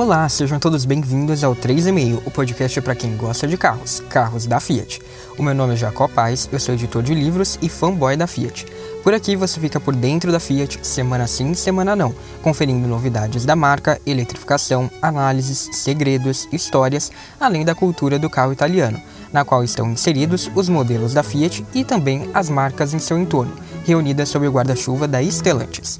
Olá, sejam todos bem-vindos ao 3,5, o podcast para quem gosta de carros, carros da Fiat. O meu nome é Jacó Paz, eu sou editor de livros e fanboy da Fiat. Por aqui você fica por dentro da Fiat, semana sim, semana não, conferindo novidades da marca, eletrificação, análises, segredos, histórias, além da cultura do carro italiano, na qual estão inseridos os modelos da Fiat e também as marcas em seu entorno, reunidas sob o guarda-chuva da Stellantis.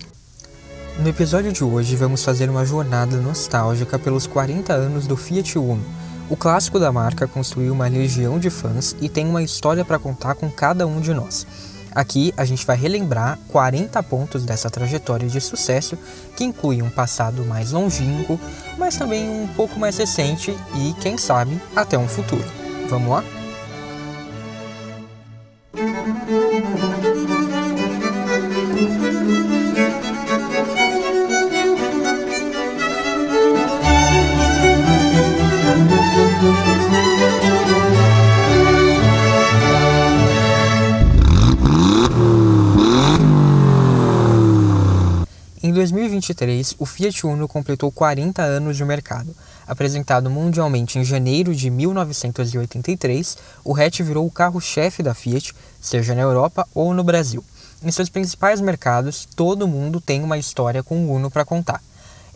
No episódio de hoje vamos fazer uma jornada nostálgica pelos 40 anos do Fiat Uno. O clássico da marca construiu uma legião de fãs e tem uma história para contar com cada um de nós. Aqui a gente vai relembrar 40 pontos dessa trajetória de sucesso, que inclui um passado mais longínquo, mas também um pouco mais recente e, quem sabe, até um futuro. Vamos lá? Em 2023, o Fiat Uno completou 40 anos de mercado. Apresentado mundialmente em janeiro de 1983, o hatch virou o carro-chefe da Fiat, seja na Europa ou no Brasil. Em seus principais mercados, todo mundo tem uma história com o Uno para contar.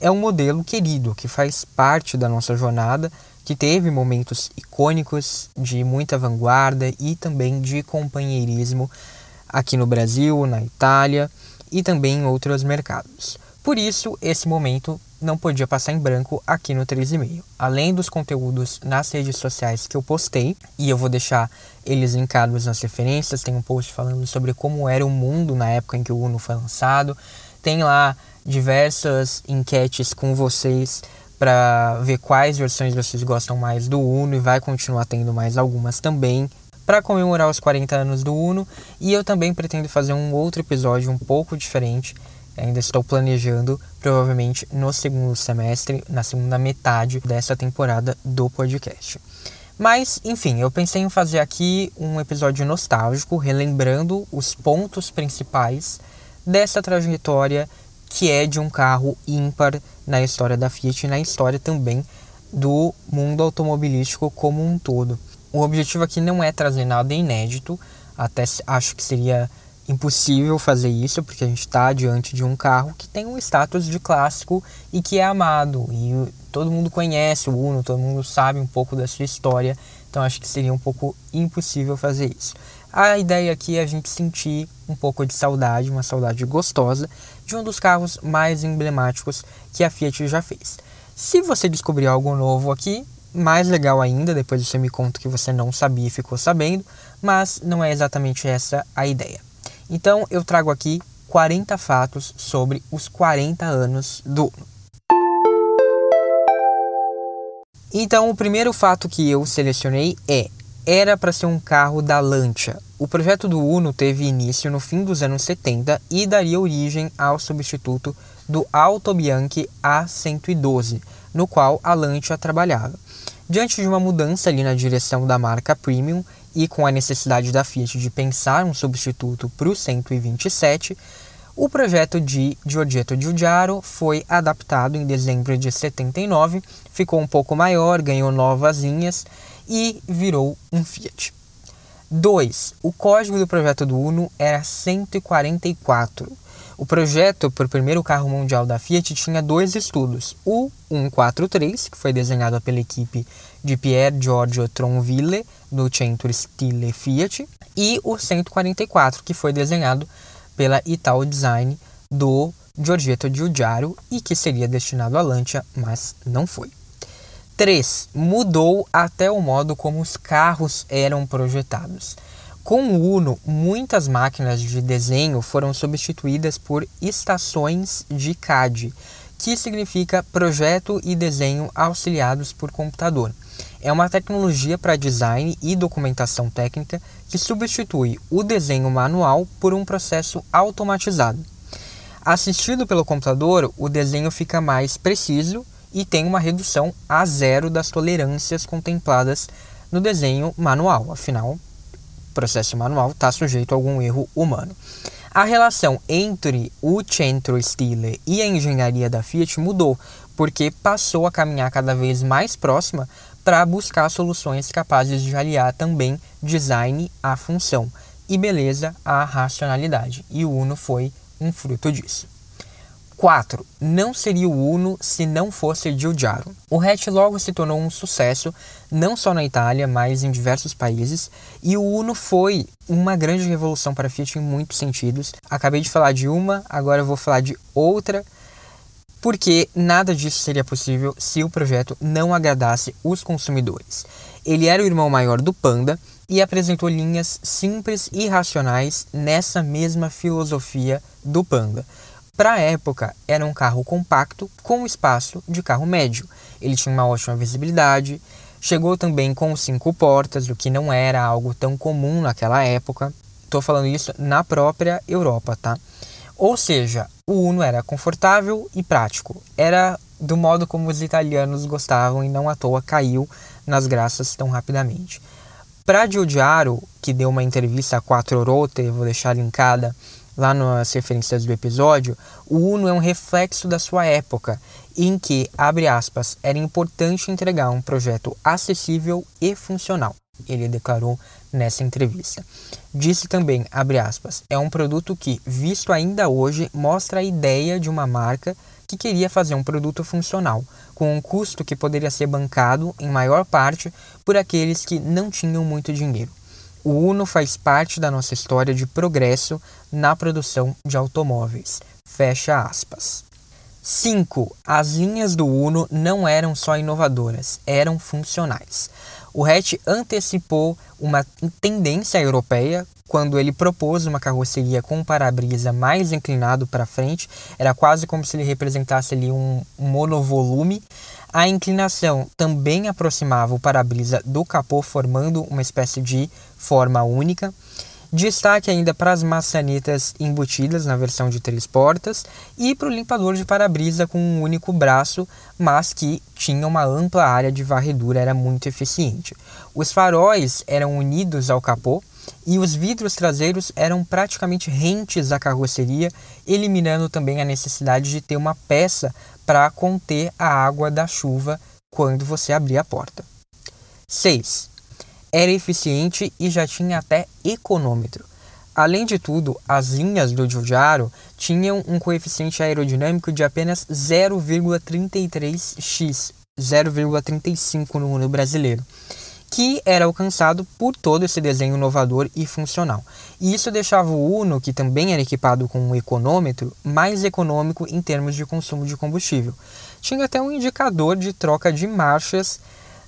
É um modelo querido que faz parte da nossa jornada, que teve momentos icônicos de muita vanguarda e também de companheirismo aqui no Brasil, na Itália e também em outros mercados. Por isso, esse momento não podia passar em branco aqui no 3,5. Além dos conteúdos nas redes sociais que eu postei, e eu vou deixar eles linkados nas referências, tem um post falando sobre como era o mundo na época em que o Uno foi lançado, tem lá diversas enquetes com vocês para ver quais versões vocês gostam mais do Uno e vai continuar tendo mais algumas também para comemorar os 40 anos do Uno e eu também pretendo fazer um outro episódio um pouco diferente. Ainda estou planejando, provavelmente no segundo semestre, na segunda metade dessa temporada do podcast. Mas, enfim, eu pensei em fazer aqui um episódio nostálgico, relembrando os pontos principais dessa trajetória que é de um carro ímpar na história da Fiat e na história também do mundo automobilístico como um todo. O objetivo aqui não é trazer nada inédito, até acho que seria impossível fazer isso, porque a gente está diante de um carro que tem um status de clássico e que é amado. E todo mundo conhece o Uno, todo mundo sabe um pouco da sua história, então acho que seria um pouco impossível fazer isso. A ideia aqui é a gente sentir um pouco de saudade, uma saudade gostosa, de um dos carros mais emblemáticos que a Fiat já fez. Se você descobrir algo novo aqui, mais legal ainda, depois você me conta que você não sabia e ficou sabendo, mas não é exatamente essa a ideia. Então eu trago aqui 40 fatos sobre os 40 anos do Uno. Então o primeiro fato que eu selecionei é era para ser um carro da Lancia. O projeto do Uno teve início no fim dos anos 70 e daria origem ao substituto do Alto Bianchi A112, no qual a Lancia trabalhava. Diante de uma mudança ali na direção da marca Premium e com a necessidade da Fiat de pensar um substituto para o 127, o projeto de Giorgetto Giugiaro foi adaptado em dezembro de 79, ficou um pouco maior, ganhou novas linhas e virou um Fiat. 2. O código do projeto do Uno era 144. O projeto para o primeiro carro mundial da Fiat tinha dois estudos: o 143, que foi desenhado pela equipe de Pier Giorgio Tronville, do Centro Stile Fiat, e o 144, que foi desenhado pela Ital Design do Giorgetto Giugiaro e que seria destinado à Lancia, mas não foi. 3. Mudou até o modo como os carros eram projetados. Com o Uno, muitas máquinas de desenho foram substituídas por estações de CAD, que significa projeto e desenho auxiliados por computador. É uma tecnologia para design e documentação técnica que substitui o desenho manual por um processo automatizado. Assistido pelo computador, o desenho fica mais preciso e tem uma redução a zero das tolerâncias contempladas no desenho manual, afinal, processo manual está sujeito a algum erro humano. A relação entre o Centro Stile e a engenharia da Fiat mudou, porque passou a caminhar cada vez mais próxima para buscar soluções capazes de aliar também design à função e beleza à racionalidade. E o Uno foi um fruto disso. 4. Não seria o Uno se não fosse Giugiaro. O hatch logo se tornou um sucesso, não só na Itália, mas em diversos países, e o Uno foi uma grande revolução para a Fiat em muitos sentidos. Acabei de falar de uma, agora eu vou falar de outra, porque nada disso seria possível se o projeto não agradasse os consumidores. Ele era o irmão maior do Panda e apresentou linhas simples e racionais nessa mesma filosofia do Panda. Para a época, era um carro compacto com espaço de carro médio. Ele tinha uma ótima visibilidade, chegou também com cinco portas, o que não era algo tão comum naquela época. Estou falando isso na própria Europa, tá? Ou seja, o Uno era confortável e prático. Era do modo como os italianos gostavam e não à toa caiu nas graças tão rapidamente. Para Giugiaro, que deu uma entrevista a Quattro Rote, vou deixar linkada lá nas referências do episódio, o Uno é um reflexo da sua época, em que, abre aspas, era importante entregar um projeto acessível e funcional, ele declarou nessa entrevista. Disse também, abre aspas, é um produto que, visto ainda hoje, mostra a ideia de uma marca que queria fazer um produto funcional, com um custo que poderia ser bancado, em maior parte, por aqueles que não tinham muito dinheiro. O Uno faz parte da nossa história de progresso na produção de automóveis. Fecha aspas. 5. As linhas do Uno não eram só inovadoras, eram funcionais. O hatch antecipou uma tendência europeia quando ele propôs uma carroceria com um para-brisa mais inclinado para frente. Era quase como se ele representasse ali um monovolume a inclinação também aproximava o para-brisa do capô, formando uma espécie de forma única. Destaque ainda para as maçanetas embutidas na versão de três portas e para o limpador de para-brisa com um único braço, mas que tinha uma ampla área de varredura, era muito eficiente. Os faróis eram unidos ao capô e os vidros traseiros eram praticamente rentes à carroceria, eliminando também a necessidade de ter uma peça para conter a água da chuva quando você abrir a porta. 6. Era eficiente e já tinha até econômetro. Além de tudo, as linhas do Giugiaro tinham um coeficiente aerodinâmico de apenas 0,33x, 0,35 no mundo brasileiro que era alcançado por todo esse desenho inovador e funcional. E isso deixava o Uno, que também era equipado com um econômetro, mais econômico em termos de consumo de combustível. Tinha até um indicador de troca de marchas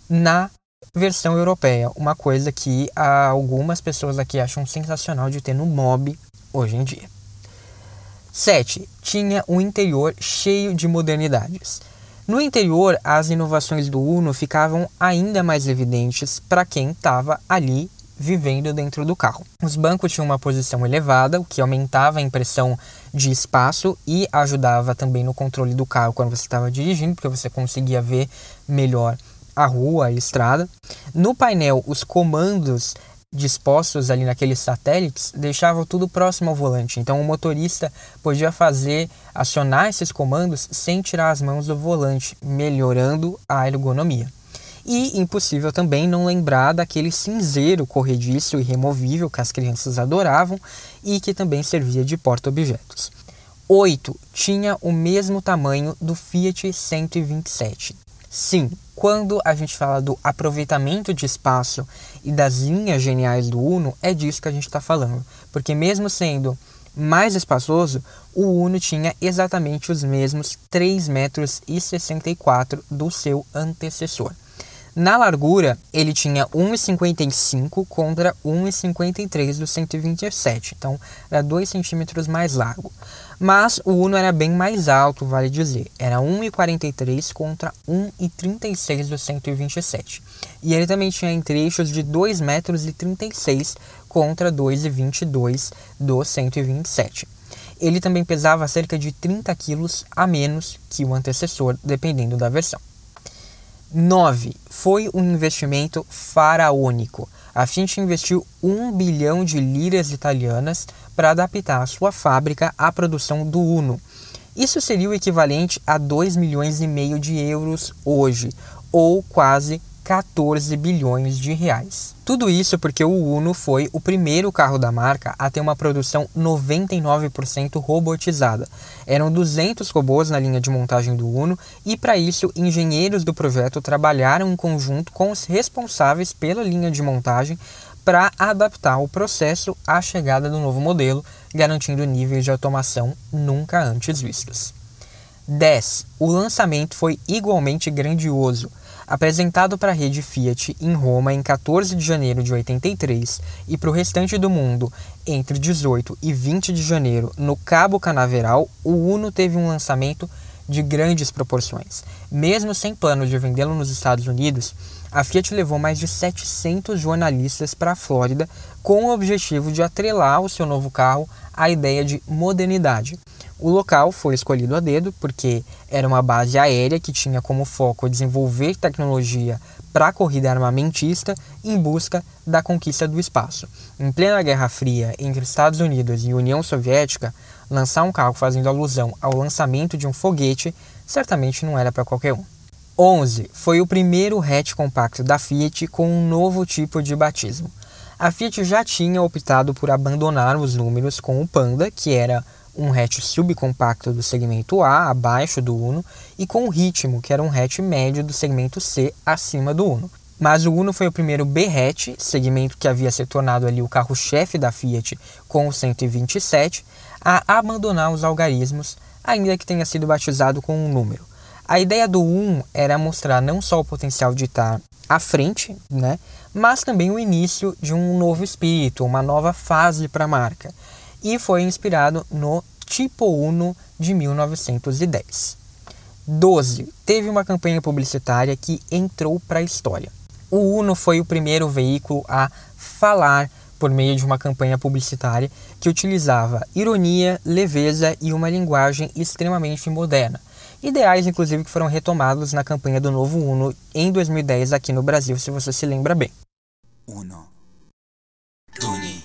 na versão europeia, uma coisa que algumas pessoas aqui acham sensacional de ter no Mob hoje em dia. 7. Tinha um interior cheio de modernidades. No interior, as inovações do Uno ficavam ainda mais evidentes para quem estava ali vivendo dentro do carro. Os bancos tinham uma posição elevada, o que aumentava a impressão de espaço e ajudava também no controle do carro quando você estava dirigindo, porque você conseguia ver melhor a rua, a estrada. No painel, os comandos dispostos ali naqueles satélites deixavam tudo próximo ao volante. Então o motorista podia fazer, acionar esses comandos sem tirar as mãos do volante, melhorando a ergonomia. E impossível também não lembrar daquele cinzeiro corrediço e removível que as crianças adoravam e que também servia de porta-objetos. 8. Tinha o mesmo tamanho do Fiat 127. Sim, quando a gente fala do aproveitamento de espaço e das linhas geniais do Uno, é disso que a gente está falando. Porque mesmo sendo mais espaçoso, o Uno tinha exatamente os mesmos 3,64 metros e do seu antecessor. Na largura, ele tinha 1,55 contra 1,53 do 127, então era 2 centímetros mais largo. Mas o Uno era bem mais alto, vale dizer. Era 1,43 contra 1,36 do 127. E ele também tinha trechos de 2,36 metros contra 2,22 do 127. Ele também pesava cerca de 30 quilos a menos que o antecessor, dependendo da versão. 9. Foi um investimento faraônico. A Fiat investiu 1 bilhão de liras italianas para adaptar a sua fábrica à produção do Uno. Isso seria o equivalente a 2 milhões e meio de euros hoje, ou quase 14 bilhões de reais. Tudo isso porque o Uno foi o primeiro carro da marca a ter uma produção 99% robotizada. Eram 200 robôs na linha de montagem do Uno e para isso engenheiros do projeto trabalharam em conjunto com os responsáveis pela linha de montagem para adaptar o processo à chegada do novo modelo, garantindo níveis de automação nunca antes vistos. 10. O lançamento foi igualmente grandioso. Apresentado para a rede Fiat em Roma em 14 de janeiro de 83 e para o restante do mundo entre 18 e 20 de janeiro no Cabo Canaveral, o Uno teve um lançamento de grandes proporções. Mesmo sem plano de vendê-lo nos Estados Unidos, a Fiat levou mais de 700 jornalistas para a Flórida com o objetivo de atrelar o seu novo carro à ideia de modernidade. O local foi escolhido a dedo porque era uma base aérea que tinha como foco desenvolver tecnologia para a corrida armamentista em busca da conquista do espaço. Em plena Guerra Fria entre Estados Unidos e União Soviética, lançar um carro fazendo alusão ao lançamento de um foguete certamente não era para qualquer um. 11 foi o primeiro hatch compacto da Fiat com um novo tipo de batismo. A Fiat já tinha optado por abandonar os números com o Panda, que era um hatch subcompacto do segmento A, abaixo do Uno, e com o Ritmo, que era um hatch médio do segmento C, acima do Uno. Mas o Uno foi o primeiro B-hatch, segmento que havia se tornado ali o carro-chefe da Fiat com o 127, a abandonar os algarismos, ainda que tenha sido batizado com um número. A ideia do 1 era mostrar não só o potencial de estar à frente, né, mas também o início de um novo espírito, uma nova fase para a marca e foi inspirado no Tipo Uno de 1910. 12. Teve uma campanha publicitária que entrou para a história. O Uno foi o primeiro veículo a falar por meio de uma campanha publicitária que utilizava ironia, leveza e uma linguagem extremamente moderna. Ideais, inclusive, que foram retomados na campanha do novo Uno em 2010 aqui no Brasil, se você se lembra bem. Uno. Tuni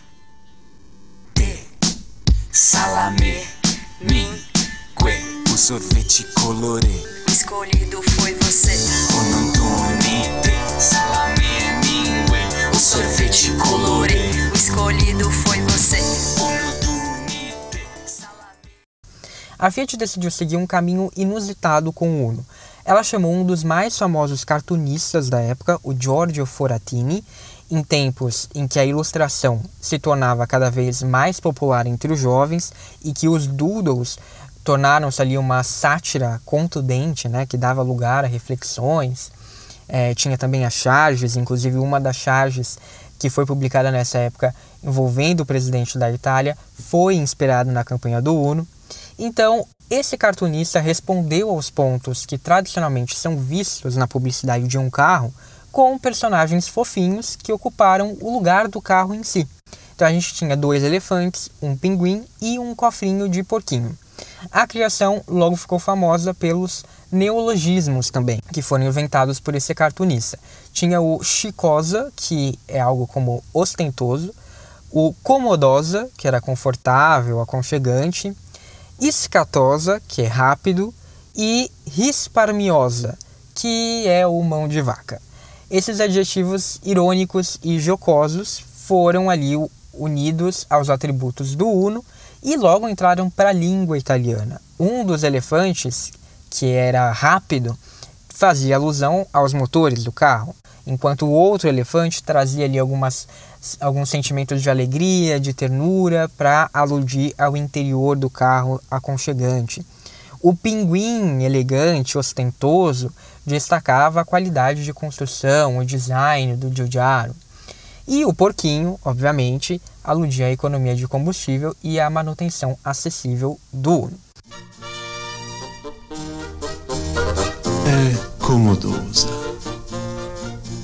salame, mingue, o sorvete colorê. Escolhido foi você. O salame, mingue, o sorvete colorê. O escolhido foi você. A Fiat decidiu seguir um caminho inusitado com o Uno. Ela chamou um dos mais famosos cartunistas da época, o Giorgio Foratini, em tempos em que a ilustração se tornava cada vez mais popular entre os jovens e que os doodles tornaram-se ali uma sátira contundente, né, que dava lugar a reflexões. É, tinha também as charges, inclusive uma das charges que foi publicada nessa época envolvendo o presidente da Itália foi inspirada na campanha do Uno. Então, esse cartunista respondeu aos pontos que tradicionalmente são vistos na publicidade de um carro com personagens fofinhos que ocuparam o lugar do carro em si. Então a gente tinha dois elefantes, um pinguim e um cofrinho de porquinho. A criação logo ficou famosa pelos neologismos também, que foram inventados por esse cartunista. Tinha o chicosa, que é algo como ostentoso, o comodosa, que era confortável, aconchegante, escatosa, que é rápido, e risparmiosa, que é o mão de vaca. Esses adjetivos irônicos e jocosos foram ali unidos aos atributos do Uno e logo entraram para a língua italiana. Um dos elefantes, que era rápido, fazia alusão aos motores do carro, enquanto o outro elefante trazia ali algumas, alguns sentimentos de alegria, de ternura, para aludir ao interior do carro aconchegante. O pinguim elegante, ostentoso, destacava a qualidade de construção, o design do Giugiaro. E o porquinho, obviamente, aludia à economia de combustível e à manutenção acessível do Uno. É comodosa.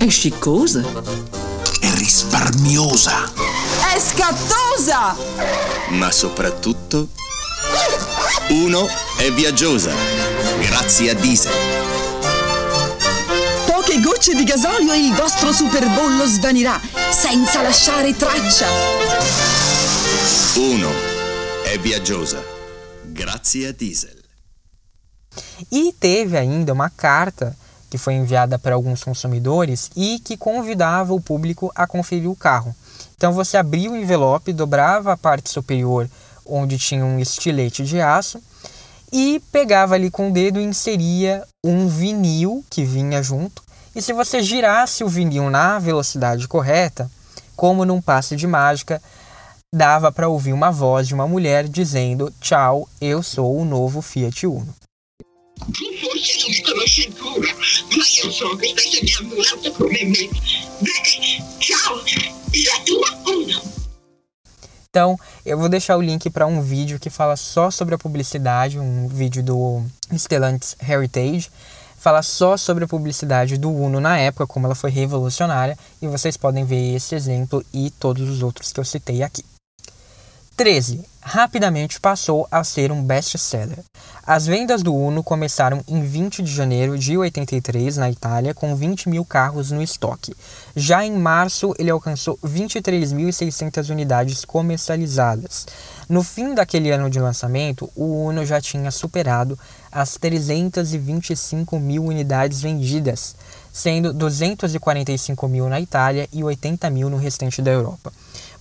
Chicosa? É risparmiosa. É scattosa! Ma soprattutto Uno è viaggiosa, grazie a diesel. Poche gocce di gasolio e il vostro superbollo svanirà, senza lasciare traccia. Uno è viaggiosa, grazie a diesel. E teve ainda uma carta que foi enviada para alguns consumidores e que convidava o público a conferir o carro. Então você abria o envelope, dobrava a parte superior onde tinha um estilete de aço e pegava ali com o dedo e inseria um vinil que vinha junto. E se você girasse o vinil na velocidade correta, como num passe de mágica, dava para ouvir uma voz de uma mulher dizendo: Tchau, eu sou o novo Fiat Uno. Mas eu me. Tchau, e a tua. Então, eu vou deixar o link para um vídeo que fala só sobre a publicidade, um vídeo do Stellantis Heritage, fala só sobre a publicidade do Uno na época, como ela foi revolucionária, e vocês podem ver esse exemplo e todos os outros que eu citei aqui. 13. Rapidamente passou a ser um best-seller. As vendas do Uno começaram em 20 de janeiro de 83 na Itália, com 20 mil carros no estoque. Já em março, ele alcançou 23.600 unidades comercializadas. No fim daquele ano de lançamento, o Uno já tinha superado as 325 mil unidades vendidas, sendo 245 mil na Itália e 80 mil no restante da Europa.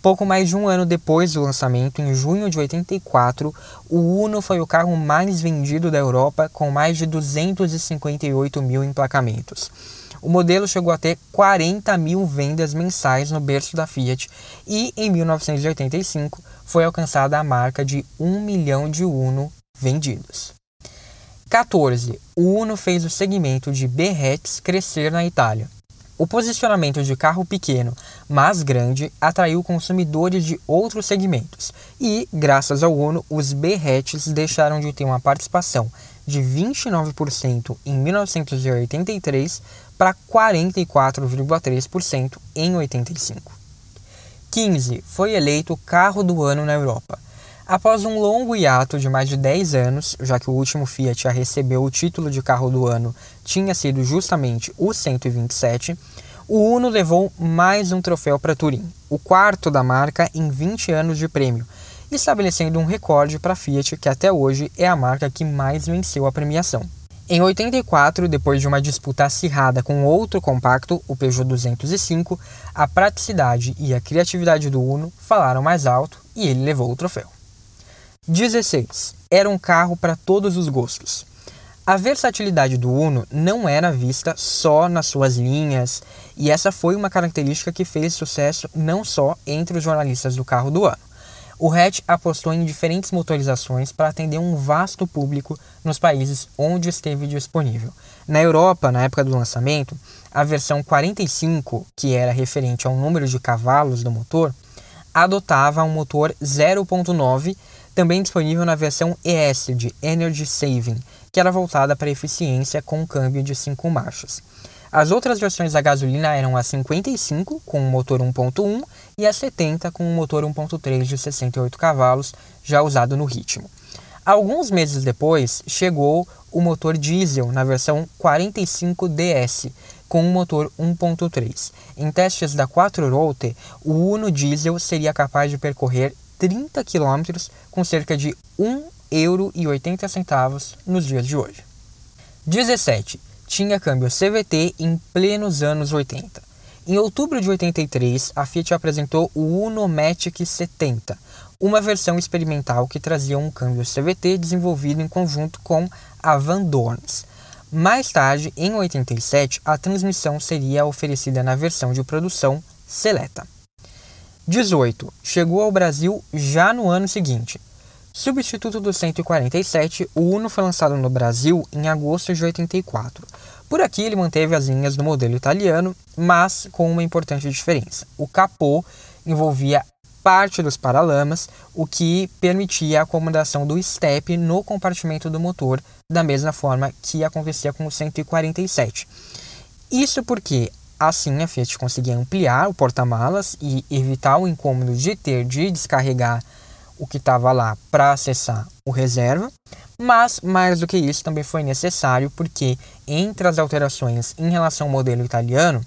Pouco mais de um ano depois do lançamento, em junho de 84, o Uno foi o carro mais vendido da Europa, com mais de 258 mil emplacamentos. O modelo chegou a ter 40 mil vendas mensais no berço da Fiat e, em 1985, foi alcançada a marca de 1 milhão de Uno vendidos. 14. O Uno fez o segmento de B-hatches crescer na Itália. O posicionamento de carro pequeno, mas grande, atraiu consumidores de outros segmentos e, graças ao Uno, os B-hatches deixaram de ter uma participação de 29% em 1983 para 44,3% em 85. 15. Foi eleito carro do ano na Europa. Após um longo hiato de mais de 10 anos, já que o último Fiat a recebeu o título de carro do ano tinha sido justamente o 127, o Uno levou mais um troféu para Turim, o quarto da marca em 20 anos de prêmio, estabelecendo um recorde para a Fiat, que até hoje é a marca que mais venceu a premiação. Em 84, depois de uma disputa acirrada com outro compacto, o Peugeot 205, a praticidade e a criatividade do Uno falaram mais alto e ele levou o troféu. 16. Era um carro para todos os gostos. A versatilidade do Uno não era vista só nas suas linhas, e essa foi uma característica que fez sucesso não só entre os jornalistas do carro do ano. O hatch apostou em diferentes motorizações para atender um vasto público nos países onde esteve disponível. Na Europa, na época do lançamento, a versão 45, que era referente ao número de cavalos do motor, adotava um motor 0.9 também disponível na versão ES de Energy Saving, que era voltada para eficiência com câmbio de 5 marchas. As outras versões da gasolina eram a 55 com um motor 1.1 e a 70 com um motor 1.3 de 68 cavalos, já usado no ritmo. Alguns meses depois, chegou o motor diesel na versão 45DS, com um motor 1.3. Em testes da 4Rote, o Uno diesel seria capaz de percorrer 30 km com cerca de 1,80 euro nos dias de hoje. 17. Tinha câmbio CVT em plenos anos 80. Em outubro de 83, a Fiat apresentou o Uno Matic 70, uma versão experimental que trazia um câmbio CVT desenvolvido em conjunto com a Van Dorns. Mais tarde, em 87, a transmissão seria oferecida na versão de produção Seleta. 18. Chegou ao Brasil já no ano seguinte. Substituto do 147, o Uno foi lançado no Brasil em agosto de 84. Por aqui ele manteve as linhas do modelo italiano, mas com uma importante diferença. O capô envolvia parte dos paralamas, o que permitia a acomodação do step no compartimento do motor, da mesma forma que acontecia com o 147. Isso porque Assim, a Fiat conseguia ampliar o porta-malas e evitar o incômodo de ter de descarregar o que estava lá para acessar o reserva, mas mais do que isso também foi necessário porque entre as alterações em relação ao modelo italiano,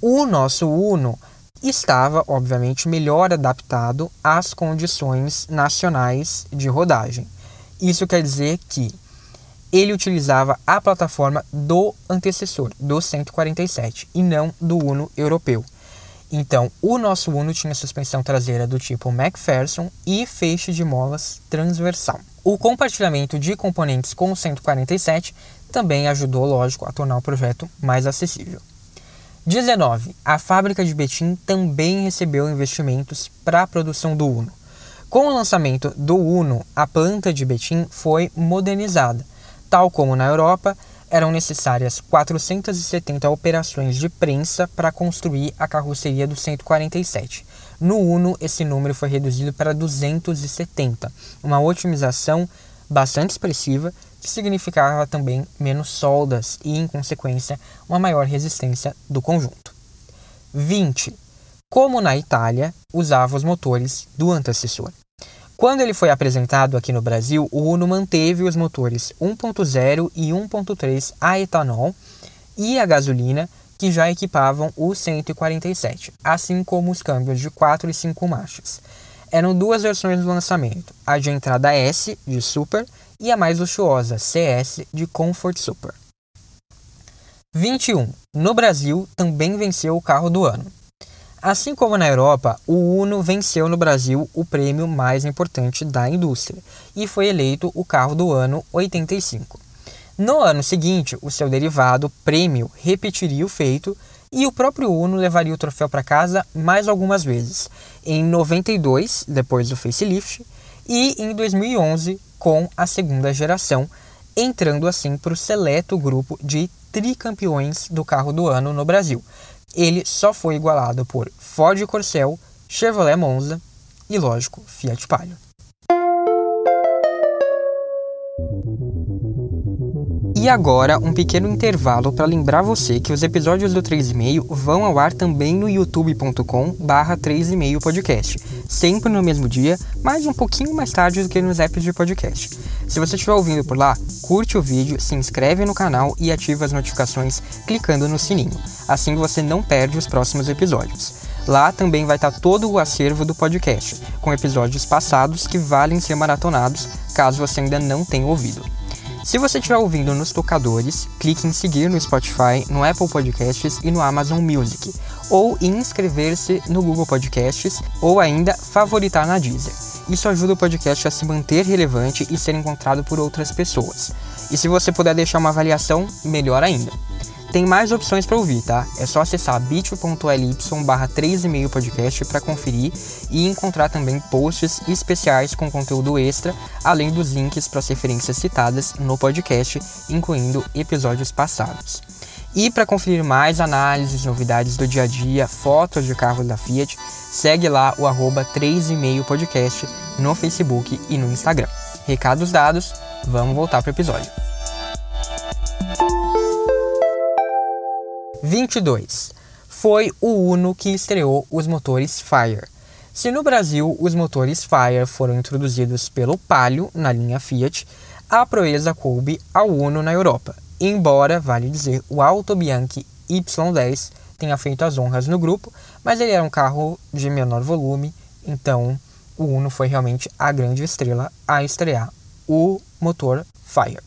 o nosso Uno estava, obviamente, melhor adaptado às condições nacionais de rodagem. Isso quer dizer que ele utilizava a plataforma do antecessor, do 147, e não do Uno europeu. Então, o nosso Uno tinha suspensão traseira do tipo McPherson e feixe de molas transversal. O compartilhamento de componentes com o 147 também ajudou, lógico, a tornar o projeto mais acessível. 19. A fábrica de Betim também recebeu investimentos para a produção do Uno. Com o lançamento do Uno, a planta de Betim foi modernizada. Tal como na Europa, eram necessárias 470 operações de prensa para construir a carroceria do 147. No Uno, esse número foi reduzido para 270, uma otimização bastante expressiva que significava também menos soldas e, em consequência, uma maior resistência do conjunto. 20. Como na Itália, usava os motores do antecessor. Quando ele foi apresentado aqui no Brasil, o Uno manteve os motores 1.0 e 1.3 a etanol e a gasolina que já equipavam o 147, assim como os câmbios de 4 e 5 marchas. Eram duas versões do lançamento, a de entrada S de Super e a mais luxuosa, CS de Comfort Super. 21. No Brasil, também venceu o carro do ano. Assim como na Europa, o Uno venceu no Brasil o prêmio mais importante da indústria e foi eleito o carro do ano 85. No ano seguinte, o seu derivado Prêmio repetiria o feito e o próprio Uno levaria o troféu para casa mais algumas vezes, em 92, depois do facelift, e em 2011, com a segunda geração, entrando assim para o seleto grupo de tricampeões do carro do ano no Brasil. Ele só foi igualado por Ford Corcel, Chevrolet Monza e, lógico, Fiat Palio. E agora, um pequeno intervalo para lembrar você que os episódios do 3,5 vão ao ar também no youtube.com barra 3,5 podcast, sempre no mesmo dia, mas um pouquinho mais tarde do que nos apps de podcast. Se você estiver ouvindo por lá, curte o vídeo, se inscreve no canal e ativa as notificações clicando no sininho, assim você não perde os próximos episódios. Lá também vai estar todo o acervo do podcast, com episódios passados que valem ser maratonados caso você ainda não tenha ouvido. Se você estiver ouvindo nos tocadores, clique em seguir no Spotify, no Apple Podcasts e no Amazon Music, ou em inscrever-se no Google Podcasts, ou ainda favoritar na Deezer. Isso ajuda o podcast a se manter relevante e ser encontrado por outras pessoas. E se você puder deixar uma avaliação, melhor ainda. Tem mais opções para ouvir, tá? É só acessar bit.ly barra 3,5 podcast para conferir e encontrar também posts especiais com conteúdo extra, além dos links para as referências citadas no podcast, incluindo episódios passados. E para conferir mais análises, novidades do dia a dia, fotos de carros da Fiat, segue lá o arroba 3,5 podcast no Facebook e no Instagram. Recados dados, vamos voltar para o episódio. 22. Foi o Uno que estreou os motores Fire. Se no Brasil os motores Fire foram introduzidos pelo Palio na linha Fiat, a proeza coube ao Uno na Europa, embora, vale dizer, o Auto Bianchi Y10 tenha feito as honras no grupo, mas ele era um carro de menor volume, então o Uno foi realmente a grande estrela a estrear o motor Fire.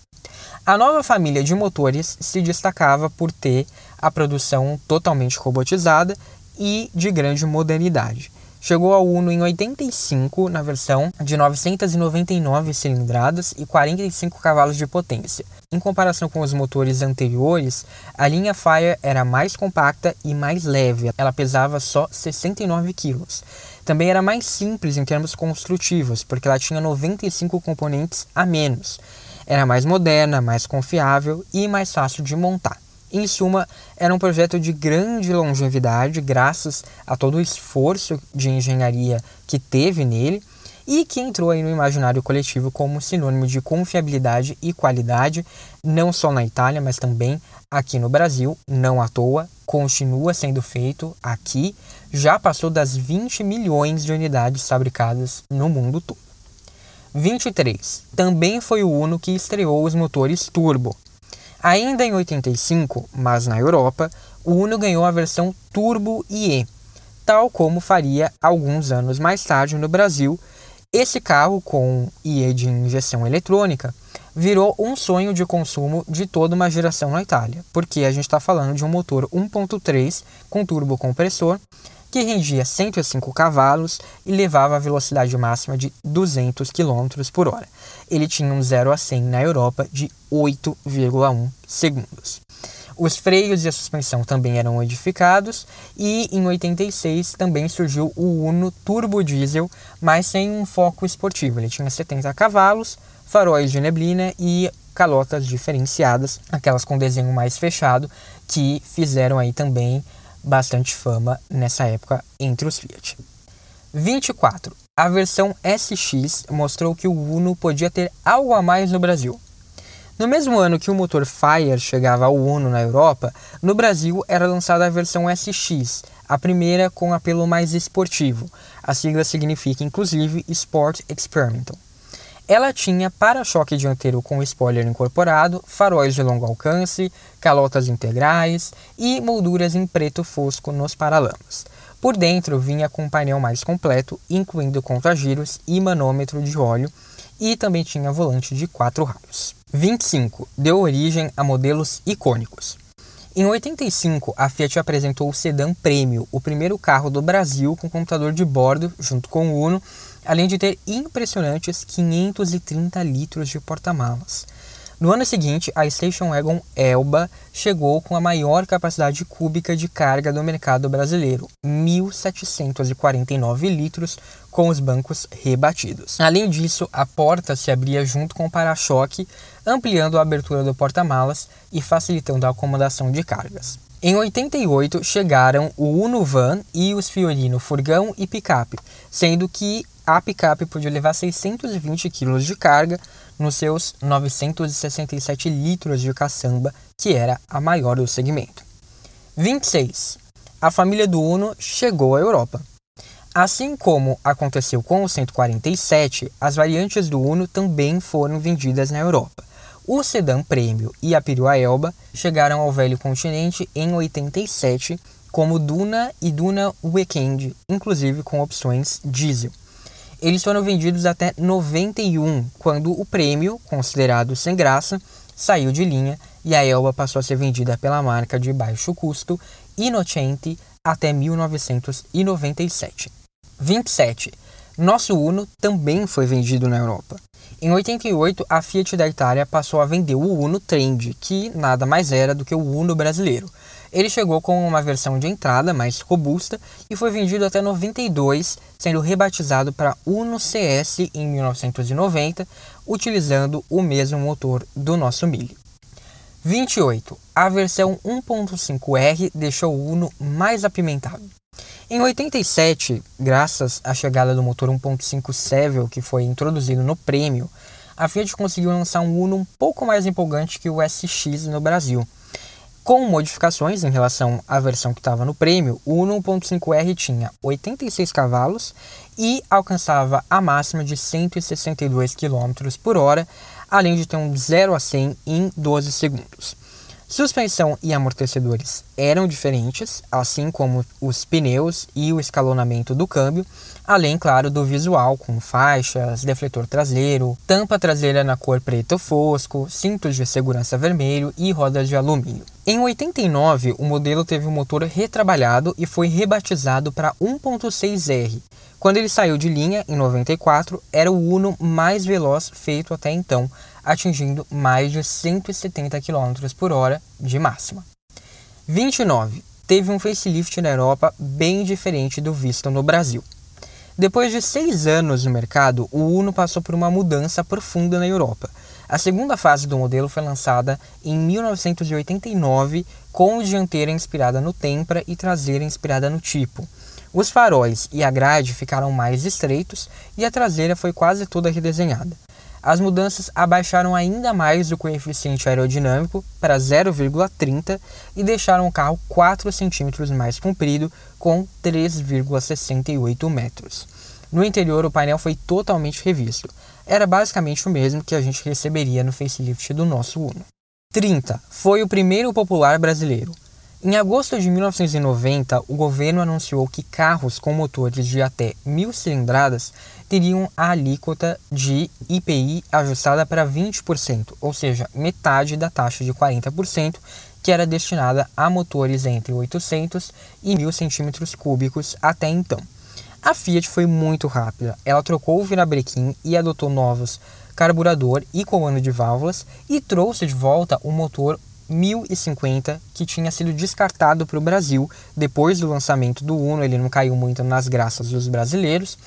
A nova família de motores se destacava por ter a produção totalmente robotizada e de grande modernidade. Chegou ao Uno em 85 na versão de 999 cilindradas e 45 cavalos de potência. Em comparação com os motores anteriores, a linha Fire era mais compacta e mais leve. Ela pesava só 69 quilos. Também era mais simples em termos construtivos, porque ela tinha 95 componentes a menos. Era mais moderna, mais confiável e mais fácil de montar. Em suma, era um projeto de grande longevidade, graças a todo o esforço de engenharia que teve nele e que entrou aí no imaginário coletivo como sinônimo de confiabilidade e qualidade, não só na Itália, mas também aqui no Brasil, não à toa, continua sendo feito aqui, já passou das 20 milhões de unidades fabricadas no mundo todo. 23. Também foi o Uno que estreou os motores turbo. Ainda em 85, mas na Europa, o Uno ganhou a versão Turbo IE, tal como faria alguns anos mais tarde no Brasil. Esse carro com IE de injeção eletrônica virou um sonho de consumo de toda uma geração na Itália, porque a gente está falando de um motor 1.3 com turbo compressor que rendia 105 cavalos e levava a velocidade máxima de 200 km por hora. Ele tinha um 0 a 100 na Europa de 8,1 segundos. Os freios e a suspensão também eram modificados e em 86 também surgiu o Uno Turbo Diesel, mas sem um foco esportivo. Ele tinha 70 cavalos, faróis de neblina e calotas diferenciadas, aquelas com desenho mais fechado, que fizeram aí também bastante fama nessa época entre os Fiat. 24. A versão SX mostrou que o Uno podia ter algo a mais no Brasil. No mesmo ano que o motor Fire chegava ao Uno na Europa, no Brasil era lançada a versão SX, a primeira com apelo mais esportivo. A sigla significa inclusive Sport Experimental. Ela tinha para-choque dianteiro com spoiler incorporado, faróis de longo alcance, calotas integrais e molduras em preto fosco nos paralamas. Por dentro vinha com um painel mais completo, incluindo contagiros e manômetro de óleo, e também tinha volante de quatro raios. 25. Deu origem a modelos icônicos. Em 85, a Fiat apresentou o sedã Premio, o primeiro carro do Brasil com computador de bordo, junto com o Uno, além de ter impressionantes 530 litros de porta-malas. No ano seguinte, a Station Wagon Elba chegou com a maior capacidade cúbica de carga do mercado brasileiro, 1.749 litros, com os bancos rebatidos. Além disso, a porta se abria junto com o para-choque, ampliando a abertura do porta-malas e facilitando a acomodação de cargas. Em 88 chegaram o Uno Van e os Fiorino Furgão e Picape, sendo que a picape podia levar 620 kg de carga nos seus 967 litros de caçamba, que era a maior do segmento. 26. A família do Uno chegou à Europa. Assim como aconteceu com o 147, as variantes do Uno também foram vendidas na Europa. O sedã Premium e a perua Elba chegaram ao velho continente em 87, como Duna e Duna Weekend, inclusive com opções diesel. Eles foram vendidos até 91, quando o prêmio, considerado sem graça, saiu de linha e a Elba passou a ser vendida pela marca de baixo custo Innocenti até 1997. 27. Nosso Uno também foi vendido na Europa. Em 88, a Fiat da Itália passou a vender o Uno Trend, que nada mais era do que o Uno brasileiro. Ele chegou com uma versão de entrada mais robusta e foi vendido até 92, sendo rebatizado para Uno CS em 1990, utilizando o mesmo motor do nosso Mille. 28. A versão 1.5R deixou o Uno mais apimentado. Em 87, graças à chegada do motor 1.5 Seville que foi introduzido no prêmio, a Fiat conseguiu lançar um Uno um pouco mais empolgante que o SX no Brasil. Com modificações em relação à versão que estava no prêmio, o Uno 1.5R tinha 86 cavalos e alcançava a máxima de 162 km por hora, além de ter um 0 a 100 em 12 segundos. Suspensão e amortecedores eram diferentes, assim como os pneus e o escalonamento do câmbio, além, claro, do visual, com faixas, defletor traseiro, tampa traseira na cor preto fosco, cintos de segurança vermelho e rodas de alumínio. Em 89, o modelo teve o um motor retrabalhado e foi rebatizado para 1.6R. Quando ele saiu de linha, em 94, era o Uno mais veloz feito até então, atingindo mais de 170 km por hora de máxima. 29. Teve um facelift na Europa bem diferente do visto no Brasil. Depois de seis anos no mercado, o Uno passou por uma mudança profunda na Europa. A segunda fase do modelo foi lançada em 1989, com dianteira inspirada no Tempra e traseira inspirada no Tipo. Os faróis e a grade ficaram mais estreitos e a traseira foi quase toda redesenhada. As mudanças abaixaram ainda mais o coeficiente aerodinâmico para 0,30 e deixaram o carro 4 centímetros mais comprido, com 3,68 metros. No interior, o painel foi totalmente revisto. Era basicamente o mesmo que a gente receberia no facelift do nosso Uno. 30. Foi o primeiro popular brasileiro. Em agosto de 1990, o governo anunciou que carros com motores de até mil cilindradas teriam a alíquota de IPI ajustada para 20%, ou seja, metade da taxa de 40% que era destinada a motores entre 800 e 1000 centímetros cúbicos até então. A Fiat foi muito rápida. Ela trocou o virabrequim e adotou novos carburador e comando de válvulas e trouxe de volta o motor 1050 que tinha sido descartado para o Brasil depois do lançamento do Uno. Ele não caiu muito nas graças dos brasileiros,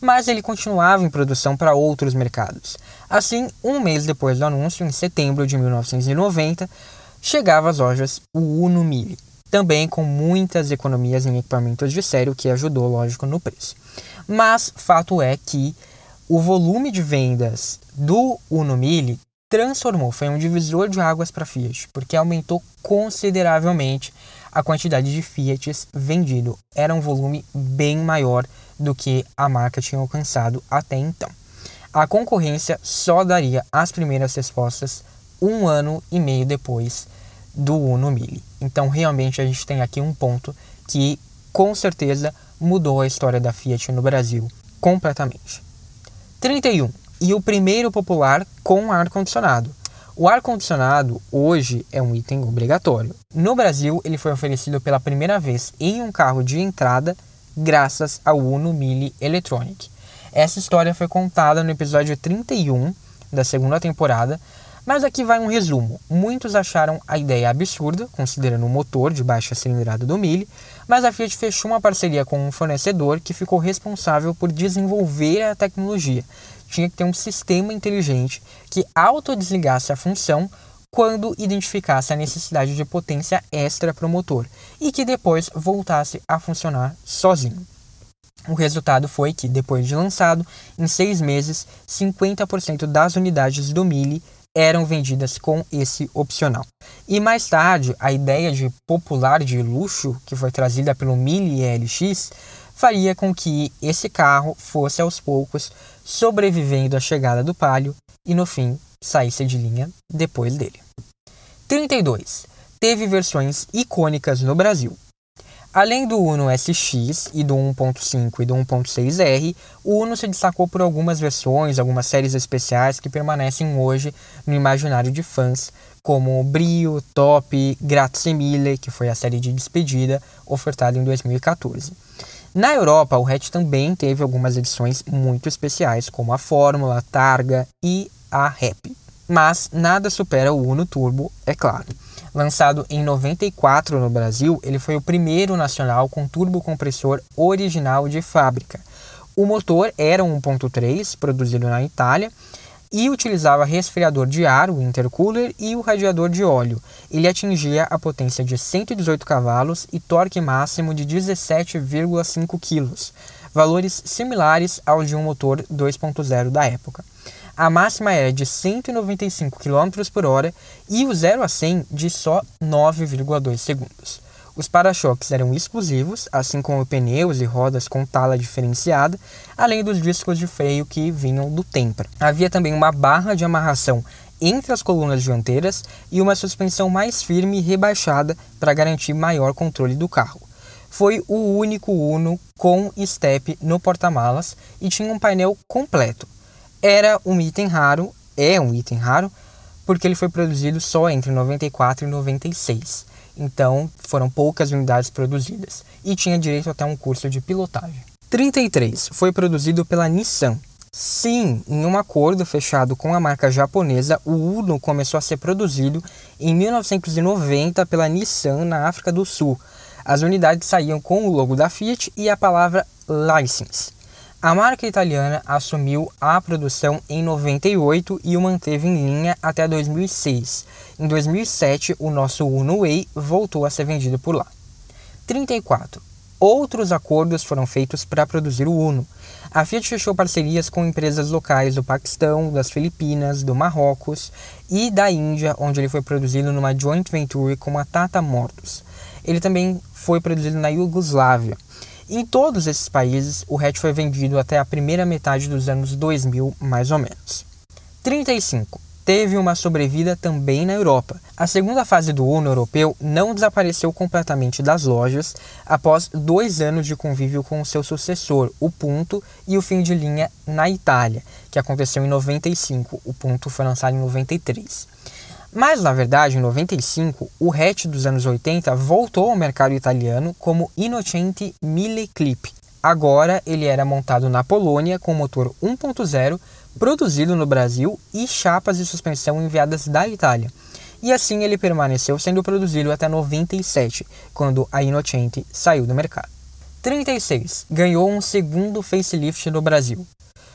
mas ele continuava em produção para outros mercados. Assim, um mês depois do anúncio, em setembro de 1990, chegava às lojas o Uno Mille também com muitas economias em equipamentos de série, o que ajudou, lógico, no preço. Mas fato é que o volume de vendas do Uno Mille transformou, foi um divisor de águas para Fiat, porque aumentou consideravelmente a quantidade de Fiats vendido. Era um volume bem maior do que a marca tinha alcançado até então. A concorrência só daria as primeiras respostas um ano e meio depois do Uno Mille. Então, realmente, a gente tem aqui um ponto que, com certeza, mudou a história da Fiat no Brasil completamente. 31. E o primeiro popular com ar-condicionado. O ar-condicionado hoje é um item obrigatório. No Brasil, ele foi oferecido pela primeira vez em um carro de entrada graças ao Uno Mille Electronic. Essa história foi contada no episódio 31 da segunda temporada, mas aqui vai um resumo. Muitos acharam a ideia absurda, considerando o motor de baixa cilindrada do Mille, mas a Fiat fechou uma parceria com um fornecedor que ficou responsável por desenvolver a tecnologia. Tinha que ter um sistema inteligente que autodesligasse a função quando identificasse a necessidade de potência extra para o motor e que depois voltasse a funcionar sozinho. O resultado foi que, depois de lançado, em seis meses, 50% das unidades do Mille eram vendidas com esse opcional. E mais tarde, a ideia de popular de luxo, que foi trazida pelo Mille LX, faria com que esse carro fosse aos poucos sobrevivendo à chegada do Palio e no fim saísse de linha depois dele. 32. Teve versões icônicas no Brasil. Além do Uno SX e do 1.5 e do 1.6R, o Uno se destacou por algumas versões, algumas séries especiais que permanecem hoje no imaginário de fãs, como Brio, Top, Grazie Mille, que foi a série de despedida ofertada em 2014. Na Europa, o hatch também teve algumas edições muito especiais, como a Fórmula, a Targa e a Rap. Mas nada supera o Uno Turbo, é claro. Lançado em 94 no Brasil, ele foi o primeiro nacional com turbocompressor original de fábrica. O motor era um 1.3, produzido na Itália, e utilizava resfriador de ar, o intercooler, e o radiador de óleo. Ele atingia a potência de 118 cavalos e torque máximo de 17,5 kg, valores similares ao de um motor 2.0 da época. A máxima era de 195 km por hora e o 0 a 100 de só 9,2 segundos. Os para-choques eram exclusivos, assim como pneus e rodas com tala diferenciada, além dos discos de freio que vinham do Tempra. Havia também uma barra de amarração entre as colunas dianteiras e uma suspensão mais firme e rebaixada para garantir maior controle do carro. Foi o único Uno com step no porta-malas e tinha um painel completo, era um item raro, é um item raro, porque ele foi produzido só entre 94 e 96. Então, foram poucas unidades produzidas e tinha direito até um curso de pilotagem. 33 foi produzido pela Nissan. Sim, em um acordo fechado com a marca japonesa, o Uno começou a ser produzido em 1990 pela Nissan na África do Sul. As unidades saíam com o logo da Fiat e a palavra license. A marca italiana assumiu a produção em 98 e o manteve em linha até 2006. Em 2007, o nosso Uno Way voltou a ser vendido por lá. 34. Outros acordos foram feitos para produzir o Uno. A Fiat fechou parcerias com empresas locais do Paquistão, das Filipinas, do Marrocos e da Índia, onde ele foi produzido numa joint venture com a Tata Motors. Ele também foi produzido na Iugoslávia. Em todos esses países, o hatch foi vendido até a primeira metade dos anos 2000, mais ou menos. 35. Teve uma sobrevida também na Europa. A segunda fase do Uno europeu não desapareceu completamente das lojas após dois anos de convívio com o seu sucessor, o Punto, e o fim de linha na Itália, que aconteceu em 95. O Punto foi lançado em 93. Mas, na verdade, em 95, o hatch dos anos 80 voltou ao mercado italiano como Innocenti 1000 Clip. Agora ele era montado na Polônia com motor 1.0, produzido no Brasil e chapas de suspensão enviadas da Itália. E assim ele permaneceu sendo produzido até 97, quando a Innocenti saiu do mercado. 36. Ganhou um segundo facelift no Brasil.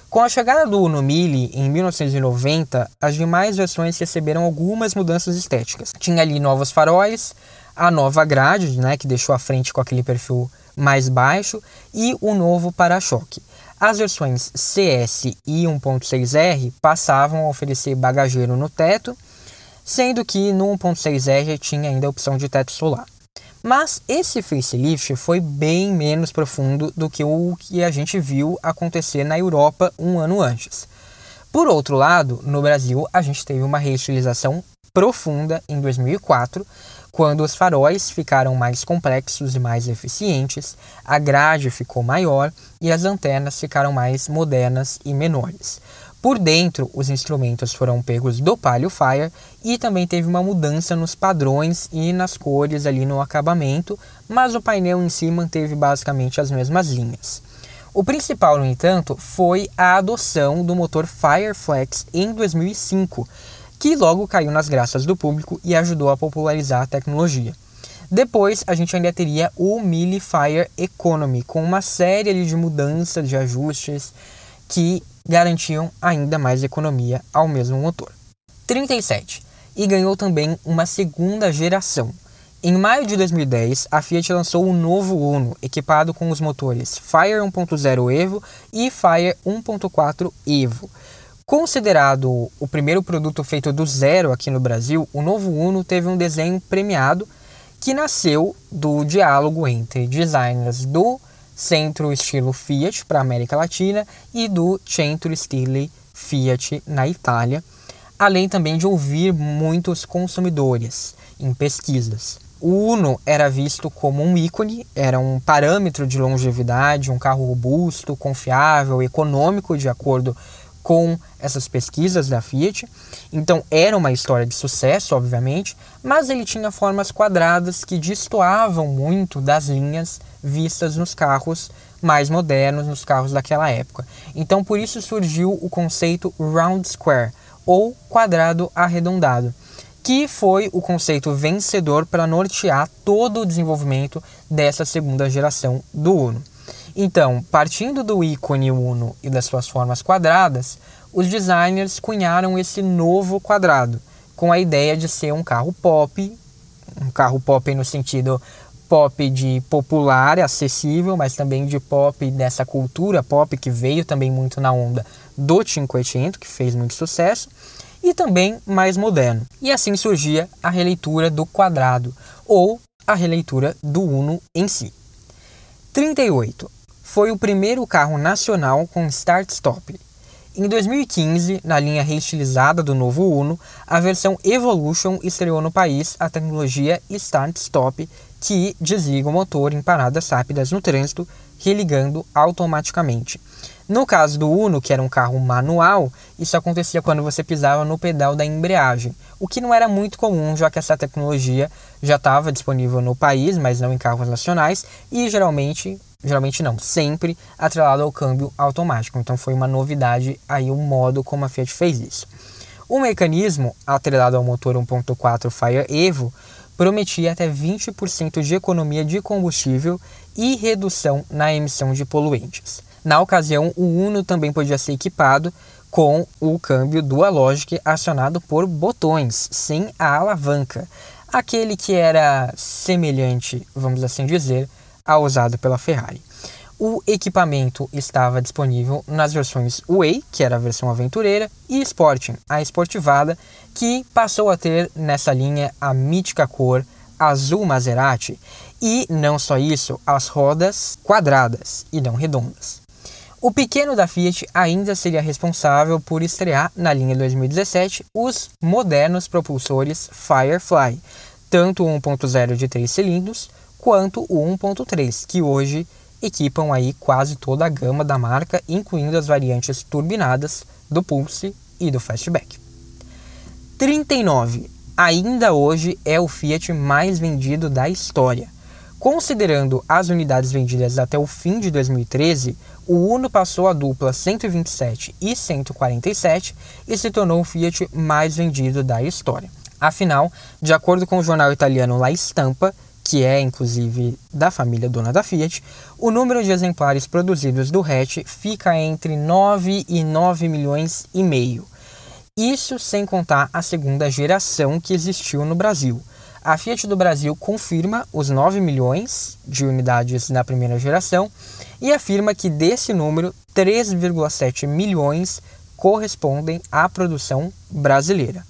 Com a chegada do Uno Mille em 1990, as demais versões receberam algumas mudanças estéticas. Tinha ali novos faróis, a nova grade, né, que deixou a frente com aquele perfil mais baixo, e o novo para-choque. As versões CS e 1.6R passavam a oferecer bagageiro no teto, sendo que no 1.6R tinha ainda a opção de teto solar. Mas esse facelift foi bem menos profundo do que o que a gente viu acontecer na Europa um ano antes. Por outro lado, no Brasil, a gente teve uma reutilização profunda em 2004, quando os faróis ficaram mais complexos e mais eficientes, a grade ficou maior e as antenas ficaram mais modernas e menores. Por dentro, os instrumentos foram pegos do Palio Fire e também teve uma mudança nos padrões e nas cores ali no acabamento, mas o painel em si manteve basicamente as mesmas linhas. O principal, no entanto, foi a adoção do motor Fireflex em 2005, que logo caiu nas graças do público e ajudou a popularizar a tecnologia. Depois, a gente ainda teria o Mille Fire Economy, com uma série de mudanças, de ajustes que garantiam ainda mais economia ao mesmo motor. 37. E ganhou também uma segunda geração. Em maio de 2010, a Fiat lançou o novo Uno, equipado com os motores Fire 1.0 Evo e Fire 1.4 Evo. Considerado o primeiro produto feito do zero aqui no Brasil, o novo Uno teve um desenho premiado que nasceu do diálogo entre designers do centro estilo Fiat para a América Latina e do centro estilo Fiat na Itália, além também de ouvir muitos consumidores em pesquisas. O Uno era visto como um ícone, era um parâmetro de longevidade, um carro robusto, confiável, econômico, de acordo com essas pesquisas da Fiat. Então era uma história de sucesso, obviamente, mas ele tinha formas quadradas que destoavam muito das linhas vistas nos carros mais modernos, nos carros daquela época. Então por isso surgiu o conceito round square ou quadrado arredondado, que foi o conceito vencedor para nortear todo o desenvolvimento dessa segunda geração do Uno. Então, partindo do ícone Uno e das suas formas quadradas, os designers cunharam esse novo quadrado, com a ideia de ser um carro pop, um carro pop no sentido pop de popular, acessível, mas também de pop dessa cultura pop que veio também muito na onda do Cinquecento, que fez muito sucesso, e também mais moderno. E assim surgia a releitura do quadrado, ou a releitura do Uno em si. 38 foi o primeiro carro nacional com start-stop. Em 2015, na linha reestilizada do novo Uno, a versão Evolution estreou no país a tecnologia Start-Stop, que desliga o motor em paradas rápidas no trânsito, religando automaticamente. No caso do Uno, que era um carro manual, isso acontecia quando você pisava no pedal da embreagem, o que não era muito comum, já que essa tecnologia já estava disponível no país, mas não em carros nacionais, e geralmente geralmente não, sempre atrelado ao câmbio automático. Então foi uma novidade aí o modo como a Fiat fez isso. O mecanismo atrelado ao motor 1.4 Fire Evo prometia até 20% de economia de combustível e redução na emissão de poluentes. Na ocasião, o Uno também podia ser equipado com o câmbio Dualogic acionado por botões, sem a alavanca, aquele que era semelhante, vamos assim dizer, ao usado pela Ferrari. O equipamento estava disponível nas versões Way, que era a versão aventureira, e Sporting, a esportivada, que passou a ter nessa linha a mítica cor azul Maserati e não só isso, as rodas quadradas e não redondas. O pequeno da Fiat ainda seria responsável por estrear na linha 2017 os modernos propulsores Firefly, tanto o 1.0 de 3 cilindros quanto o 1.3, que hoje equipam aí quase toda a gama da marca, incluindo as variantes turbinadas do Pulse e do Fastback. 39. Ainda hoje é o Fiat mais vendido da história. Considerando as unidades vendidas até o fim de 2013, o Uno passou a dupla 127 e 147 e se tornou o Fiat mais vendido da história. Afinal, de acordo com o jornal italiano La Stampa, que é inclusive da família dona da Fiat, o número de exemplares produzidos do hatch fica entre 9 e 9 milhões e meio. Isso sem contar a segunda geração que existiu no Brasil. A Fiat do Brasil confirma os 9 milhões de unidades na primeira geração e afirma que desse número, 3,7 milhões correspondem à produção brasileira.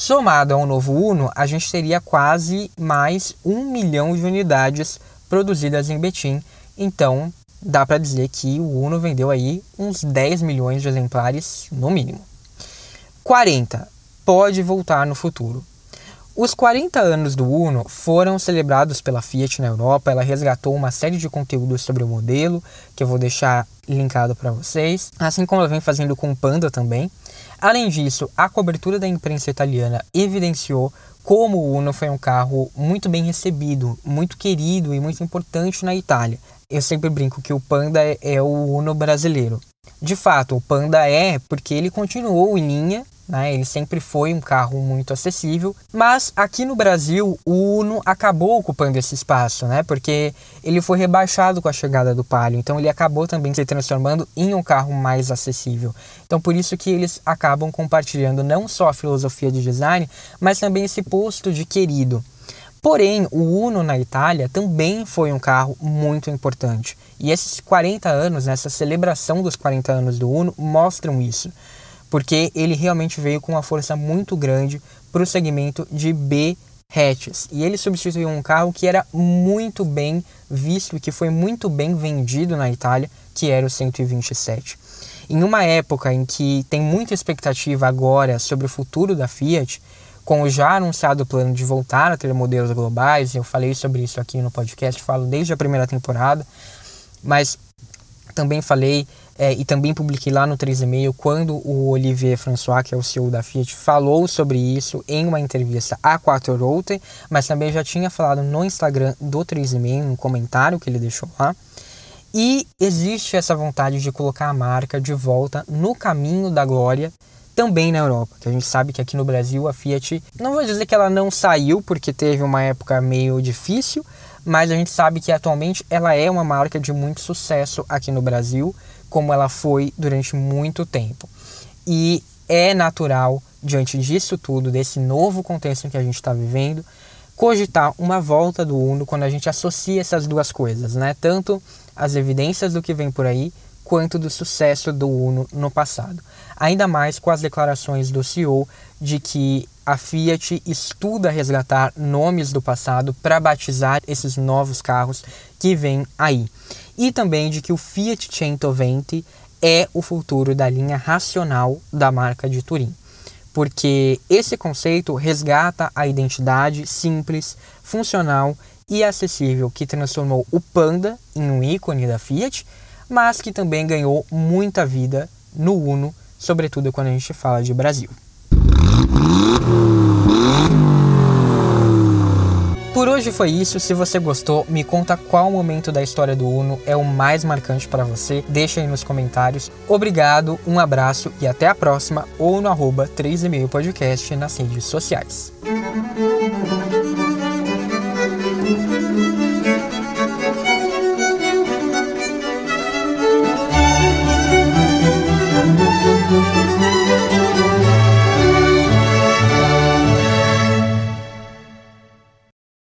Somado ao novo Uno, a gente teria quase mais um milhão de unidades produzidas em Betim. Então, dá para dizer que o Uno vendeu aí uns 10 milhões de exemplares no mínimo. 40. Pode voltar no futuro. Os 40 anos do Uno foram celebrados pela Fiat na Europa. Ela resgatou uma série de conteúdos sobre o modelo, que eu vou deixar linkado para vocês, assim como ela vem fazendo com o Panda também. Além disso, a cobertura da imprensa italiana evidenciou como o Uno foi um carro muito bem recebido, muito querido e muito importante na Itália. Eu sempre brinco que o Panda é o Uno brasileiro. De fato, o Panda é porque ele continuou em linha né? Ele sempre foi um carro muito acessível, mas aqui no Brasil o Uno acabou ocupando esse espaço, né? Porque ele foi rebaixado com a chegada do Palio, então ele acabou também se transformando em um carro mais acessível. Então por isso que eles acabam compartilhando não só a filosofia de design, mas também esse posto de querido. Porém, o Uno na Itália também foi um carro muito importante. E esses 40 anos, essa celebração dos 40 anos do Uno, mostram isso porque ele realmente veio com uma força muito grande para o segmento de B hatches e ele substituiu um carro que era muito bem visto e que foi muito bem vendido na Itália, que era o 127. Em uma época em que tem muita expectativa agora sobre o futuro da Fiat, com o já anunciado plano de voltar a ter modelos globais, eu falei sobre isso aqui no podcast, falo desde a primeira temporada, mas também falei é, e também publiquei lá no 3,5 quando o Olivier François, que é o CEO da Fiat, falou sobre isso em uma entrevista à 4 Route, mas também já tinha falado no Instagram do 3,5, um comentário que ele deixou lá. E existe essa vontade de colocar a marca de volta no caminho da glória também na Europa, que a gente sabe que aqui no Brasil a Fiat, não vou dizer que ela não saiu porque teve uma época meio difícil, mas a gente sabe que atualmente ela é uma marca de muito sucesso aqui no Brasil como ela foi durante muito tempo. E é natural, diante disso tudo, desse novo contexto em que a gente está vivendo, cogitar uma volta do Uno quando a gente associa essas duas coisas, né? Tanto as evidências do que vem por aí, quanto do sucesso do Uno no passado. Ainda mais com as declarações do CEO de que a Fiat estuda resgatar nomes do passado para batizar esses novos carros que vêm aí e também de que o Fiat 120 é o futuro da linha racional da marca de Turim. Porque esse conceito resgata a identidade simples, funcional e acessível que transformou o Panda em um ícone da Fiat, mas que também ganhou muita vida no Uno, sobretudo quando a gente fala de Brasil. Por hoje foi isso. Se você gostou, me conta qual momento da história do Uno é o mais marcante para você. Deixa aí nos comentários. Obrigado, um abraço e até a próxima ou no arroba 3,5 podcast nas redes sociais.